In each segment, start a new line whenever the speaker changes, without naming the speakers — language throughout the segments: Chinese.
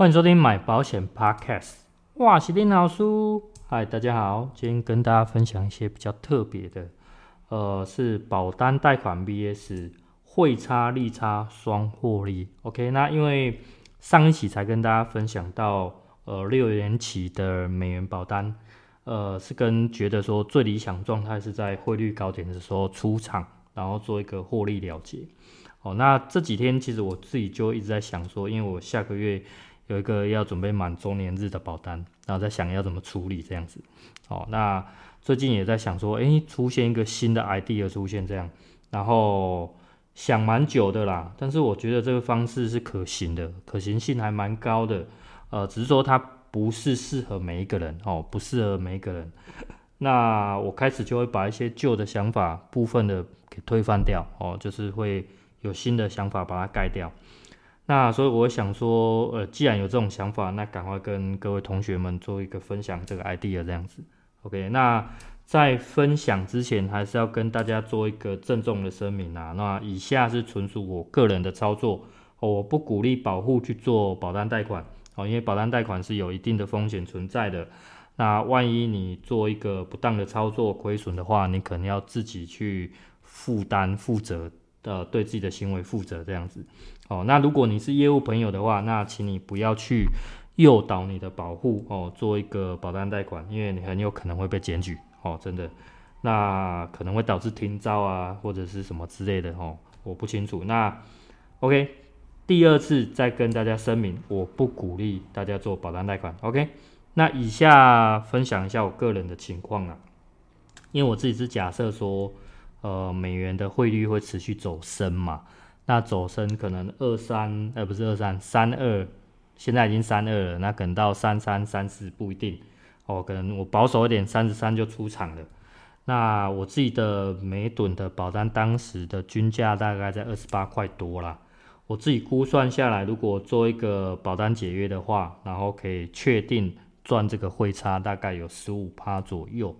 欢迎收听买保险 Podcast，哇，是林老师，嗨，大家好，今天跟大家分享一些比较特别的，呃，是保单贷款 VS 汇差利差双获利。OK，那因为上一期才跟大家分享到，呃，六年期的美元保单，呃，是跟觉得说最理想状态是在汇率高点的时候出场，然后做一个获利了结。哦，那这几天其实我自己就一直在想说，因为我下个月。有一个要准备满周年日的保单，然后在想要怎么处理这样子。哦，那最近也在想说，哎、欸，出现一个新的 idea 出现这样，然后想蛮久的啦。但是我觉得这个方式是可行的，可行性还蛮高的。呃，只是说它不是适合每一个人哦，不适合每一个人。那我开始就会把一些旧的想法部分的给推翻掉哦，就是会有新的想法把它盖掉。那所以我想说，呃，既然有这种想法，那赶快跟各位同学们做一个分享这个 idea 这样子。OK，那在分享之前，还是要跟大家做一个郑重的声明啊。那以下是纯属我个人的操作，我不鼓励保户去做保单贷款哦，因为保单贷款是有一定的风险存在的。那万一你做一个不当的操作亏损的话，你可能要自己去负担负责的，对自己的行为负责这样子。哦，那如果你是业务朋友的话，那请你不要去诱导你的保护哦，做一个保单贷款，因为你很有可能会被检举哦，真的，那可能会导致停招啊，或者是什么之类的哦，我不清楚。那 OK，第二次再跟大家声明，我不鼓励大家做保单贷款。OK，那以下分享一下我个人的情况啊，因为我自己是假设说，呃，美元的汇率会持续走升嘛。那走升可能二三，呃，不是二三，三二，现在已经三二了，那可能到三三三四不一定哦，可能我保守一点，三十三就出场了。那我自己的美趸的保单当时的均价大概在二十八块多啦，我自己估算下来，如果做一个保单解约的话，然后可以确定赚这个汇差，大概有十五趴左右。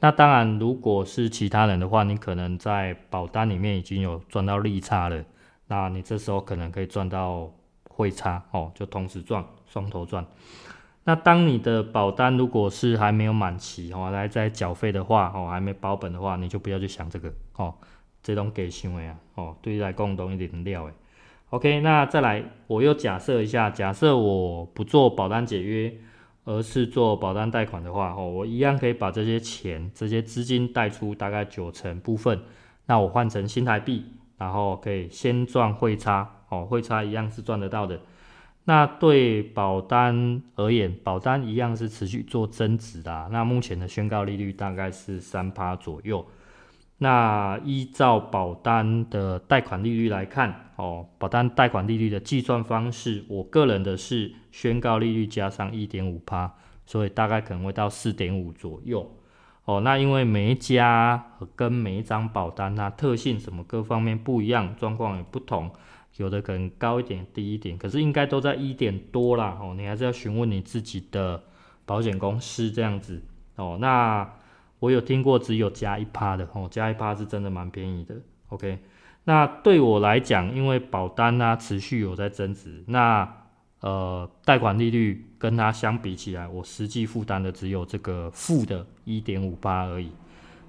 那当然，如果是其他人的话，你可能在保单里面已经有赚到利差了。那你这时候可能可以赚到汇差哦，就同时赚，双头赚。那当你的保单如果是还没有满期哦，来在缴费的话哦，还没保本的话，你就不要去想这个哦，这种给行为啊哦，对于来共同一点料诶。OK，那再来，我又假设一下，假设我不做保单解约，而是做保单贷款的话哦，我一样可以把这些钱、这些资金贷出大概九成部分，那我换成新台币。然后可以先赚汇差，哦，汇差一样是赚得到的。那对保单而言，保单一样是持续做增值的啊。那目前的宣告利率大概是三趴左右。那依照保单的贷款利率来看，哦，保单贷款利率的计算方式，我个人的是宣告利率加上一点五趴，所以大概可能会到四点五左右。哦，那因为每一家跟每一张保单它特性什么各方面不一样，状况也不同，有的可能高一点、低一点，可是应该都在一点多啦。哦，你还是要询问你自己的保险公司这样子。哦，那我有听过只有加一趴的，哦，加一趴是真的蛮便宜的。OK，那对我来讲，因为保单呢持续有在增值，那。呃，贷款利率跟它相比起来，我实际负担的只有这个负的一点五八而已。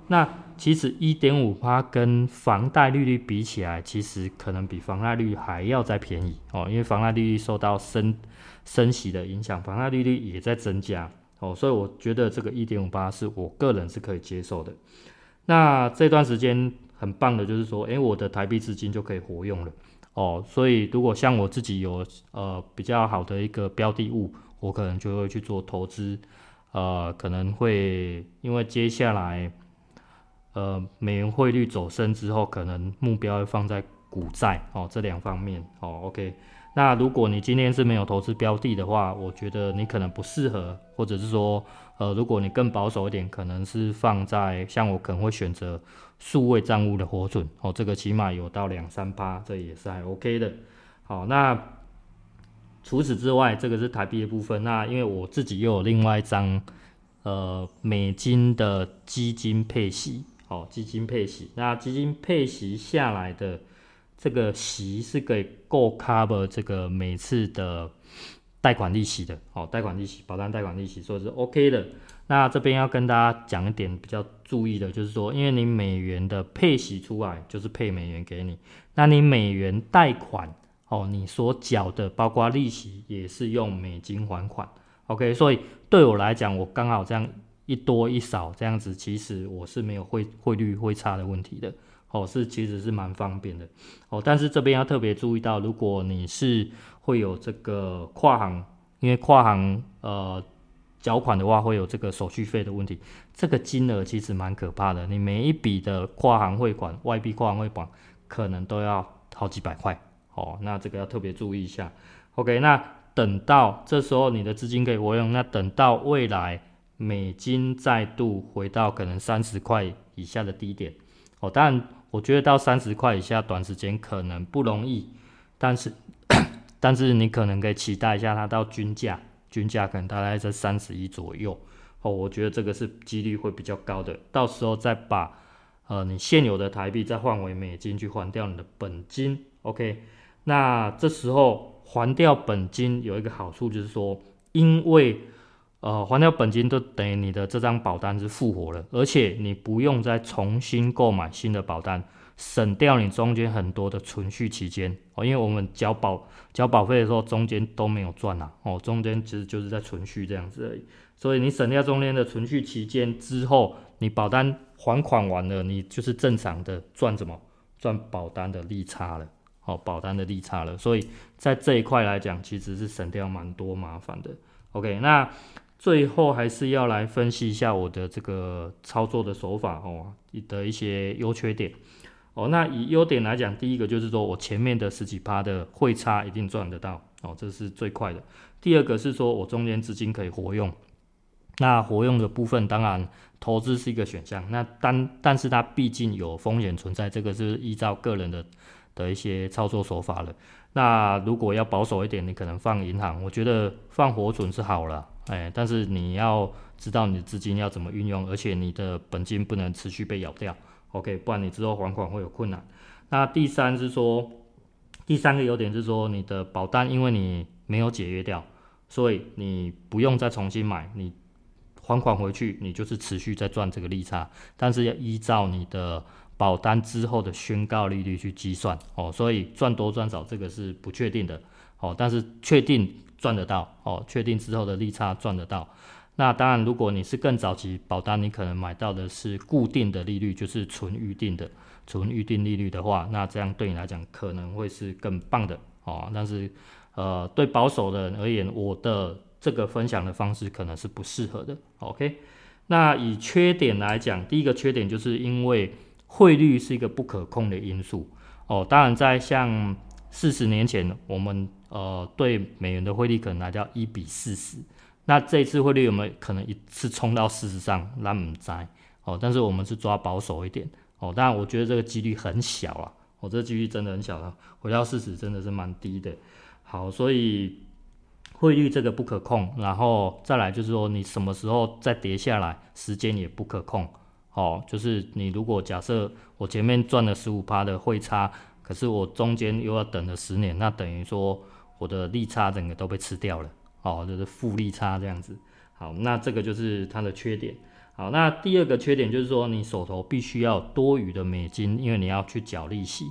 那其实一点五八跟房贷利率比起来，其实可能比房贷利率还要再便宜哦，因为房贷利率受到升升息的影响，房贷利率也在增加哦，所以我觉得这个一点五八是我个人是可以接受的。那这段时间很棒的就是说，诶，我的台币资金就可以活用了。哦，所以如果像我自己有呃比较好的一个标的物，我可能就会去做投资，呃，可能会因为接下来呃美元汇率走升之后，可能目标会放在股债哦这两方面哦。OK，那如果你今天是没有投资标的的话，我觉得你可能不适合，或者是说呃如果你更保守一点，可能是放在像我可能会选择。数位账户的活存哦，这个起码有到两三趴，这也是还 OK 的。好，那除此之外，这个是台币的部分。那因为我自己又有另外一张呃美金的基金配息，哦，基金配息。那基金配息下来的这个息是可以够 cover 这个每次的贷款利息的哦，贷款利息，保单贷款利息，所以是 OK 的。那这边要跟大家讲一点比较注意的，就是说，因为你美元的配息出来就是配美元给你，那你美元贷款哦，你所缴的包括利息也是用美金还款，OK。所以对我来讲，我刚好这样一多一少这样子，其实我是没有汇汇率汇差的问题的哦，是其实是蛮方便的哦。但是这边要特别注意到，如果你是会有这个跨行，因为跨行呃缴款的话会有这个手续费的问题，这个金额其实蛮可怕的。你每一笔的跨行汇款、外币跨行汇款可能都要好几百块哦，那这个要特别注意一下。OK，那等到这时候你的资金可以活用，那等到未来美金再度回到可能三十块以下的低点哦，当然我觉得到三十块以下短时间可能不容易，但是。但是你可能可以期待一下，它到均价，均价可能大概在三十一左右哦。我觉得这个是几率会比较高的。到时候再把呃你现有的台币再换为美金去还掉你的本金，OK？那这时候还掉本金有一个好处就是说，因为呃还掉本金都等于你的这张保单是复活了，而且你不用再重新购买新的保单。省掉你中间很多的存续期间哦，因为我们交保交保费的时候中间都没有赚呐哦，中间其实就是在存续这样子而已，所以你省掉中间的存续期间之后，你保单还款完了，你就是正常的赚什么？赚保单的利差了哦，保单的利差了，所以在这一块来讲，其实是省掉蛮多麻烦的。OK，那最后还是要来分析一下我的这个操作的手法哦，的一些优缺点。哦，那以优点来讲，第一个就是说我前面的十几趴的汇差一定赚得到，哦，这是最快的。第二个是说我中间资金可以活用，那活用的部分当然投资是一个选项，那但但是它毕竟有风险存在，这个是依照个人的的一些操作手法了。那如果要保守一点，你可能放银行，我觉得放活存是好了，哎，但是你要知道你的资金要怎么运用，而且你的本金不能持续被咬掉。OK，不然你之后还款会有困难。那第三是说，第三个优点是说，你的保单因为你没有解约掉，所以你不用再重新买，你还款回去，你就是持续在赚这个利差。但是要依照你的保单之后的宣告利率去计算哦，所以赚多赚少这个是不确定的哦，但是确定赚得到哦，确定之后的利差赚得到。那当然，如果你是更早期保单，你可能买到的是固定的利率，就是纯预定的纯预定利率的话，那这样对你来讲可能会是更棒的哦。但是，呃，对保守的人而言，我的这个分享的方式可能是不适合的。OK，那以缺点来讲，第一个缺点就是因为汇率是一个不可控的因素哦。当然，在像四十年前，我们呃对美元的汇率可能来到一比四十。那这一次汇率有没有可能一次冲到事实上？那唔知哦，但是我们是抓保守一点哦。当然，我觉得这个几率很小啊，我、哦、这几率真的很小了，回到事实真的是蛮低的。好，所以汇率这个不可控，然后再来就是说你什么时候再跌下来，时间也不可控。哦，就是你如果假设我前面赚了十五趴的汇差，可是我中间又要等了十年，那等于说我的利差整个都被吃掉了。哦，就是负利差这样子。好，那这个就是它的缺点。好，那第二个缺点就是说，你手头必须要多余的美金，因为你要去缴利息，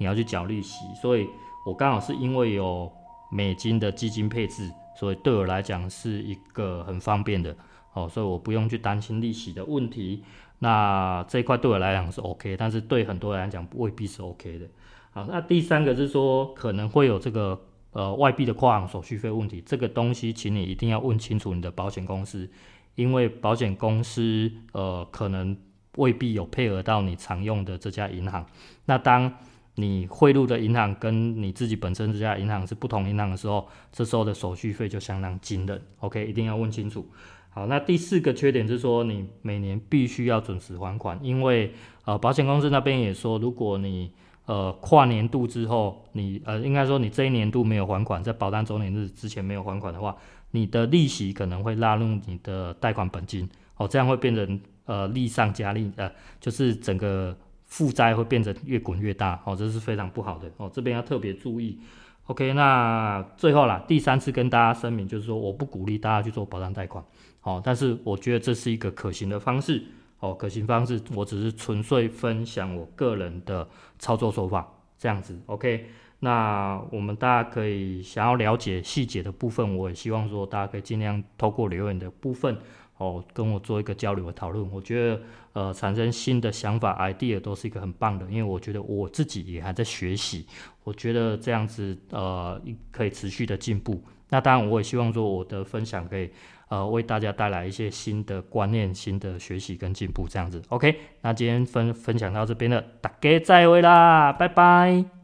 你要去缴利息。所以我刚好是因为有美金的基金配置，所以对我来讲是一个很方便的。哦，所以我不用去担心利息的问题。那这一块对我来讲是 OK，但是对很多人来讲未必是 OK 的。好，那第三个是说可能会有这个。呃，外币的跨行手续费问题，这个东西，请你一定要问清楚你的保险公司，因为保险公司呃可能未必有配合到你常用的这家银行。那当你汇入的银行跟你自己本身这家银行是不同银行的时候，这时候的手续费就相当惊人。OK，一定要问清楚。好，那第四个缺点是说，你每年必须要准时还款，因为呃保险公司那边也说，如果你呃，跨年度之后，你呃，应该说你这一年度没有还款，在保单周年日之前没有还款的话，你的利息可能会拉入你的贷款本金，哦，这样会变成呃利上加利，呃，就是整个负债会变成越滚越大，哦，这是非常不好的，哦，这边要特别注意。OK，那最后啦，第三次跟大家声明，就是说我不鼓励大家去做保单贷款，哦，但是我觉得这是一个可行的方式，哦，可行方式，我只是纯粹分享我个人的操作手法，这样子，OK，那我们大家可以想要了解细节的部分，我也希望说大家可以尽量透过留言的部分。哦，跟我做一个交流和讨论，我觉得呃产生新的想法 idea 都是一个很棒的，因为我觉得我自己也还在学习，我觉得这样子呃可以持续的进步。那当然我也希望说我的分享可以呃为大家带来一些新的观念、新的学习跟进步这样子。OK，那今天分分享到这边了，大家再会啦，拜拜。